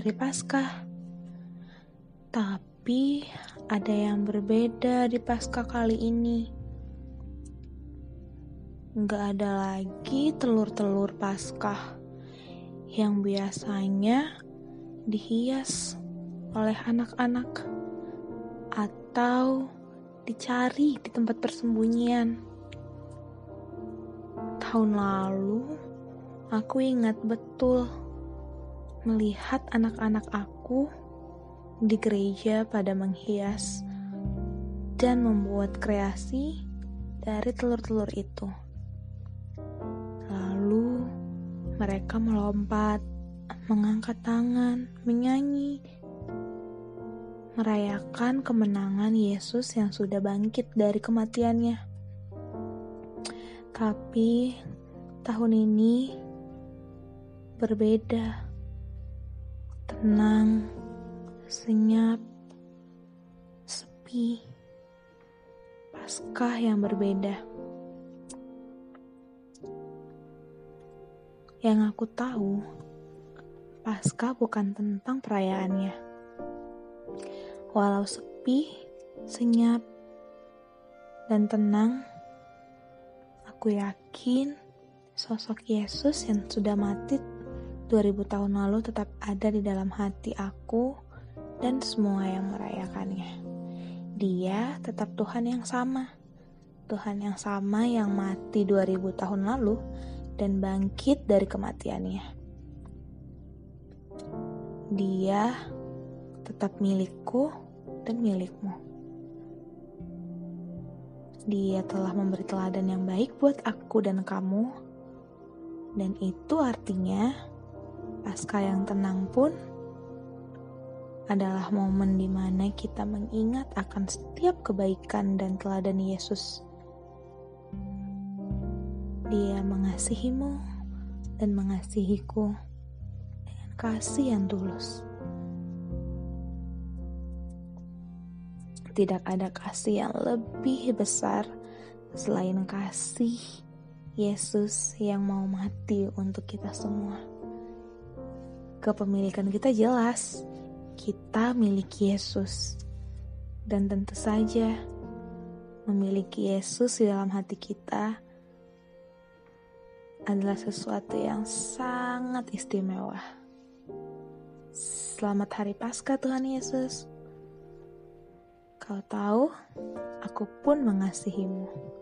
hari Paskah. Tapi ada yang berbeda di Paskah kali ini. Nggak ada lagi telur-telur Paskah yang biasanya dihias oleh anak-anak atau dicari di tempat persembunyian. Tahun lalu, aku ingat betul melihat anak-anak aku di gereja pada menghias dan membuat kreasi dari telur-telur itu. Lalu mereka melompat, mengangkat tangan, menyanyi, merayakan kemenangan Yesus yang sudah bangkit dari kematiannya. Tapi tahun ini berbeda tenang, senyap, sepi, paskah yang berbeda. Yang aku tahu, paskah bukan tentang perayaannya. Walau sepi, senyap, dan tenang, aku yakin sosok Yesus yang sudah mati 2000 tahun lalu tetap ada di dalam hati aku dan semua yang merayakannya. Dia tetap Tuhan yang sama. Tuhan yang sama yang mati 2000 tahun lalu dan bangkit dari kematiannya. Dia tetap milikku dan milikmu. Dia telah memberi teladan yang baik buat aku dan kamu, dan itu artinya Pasca yang tenang pun adalah momen di mana kita mengingat akan setiap kebaikan dan teladan Yesus. Dia mengasihimu dan mengasihiku dengan kasih yang tulus. Tidak ada kasih yang lebih besar selain kasih Yesus yang mau mati untuk kita semua kepemilikan kita jelas. Kita milik Yesus. Dan tentu saja memiliki Yesus di dalam hati kita adalah sesuatu yang sangat istimewa. Selamat Hari Paskah Tuhan Yesus. Kau tahu, aku pun mengasihimu.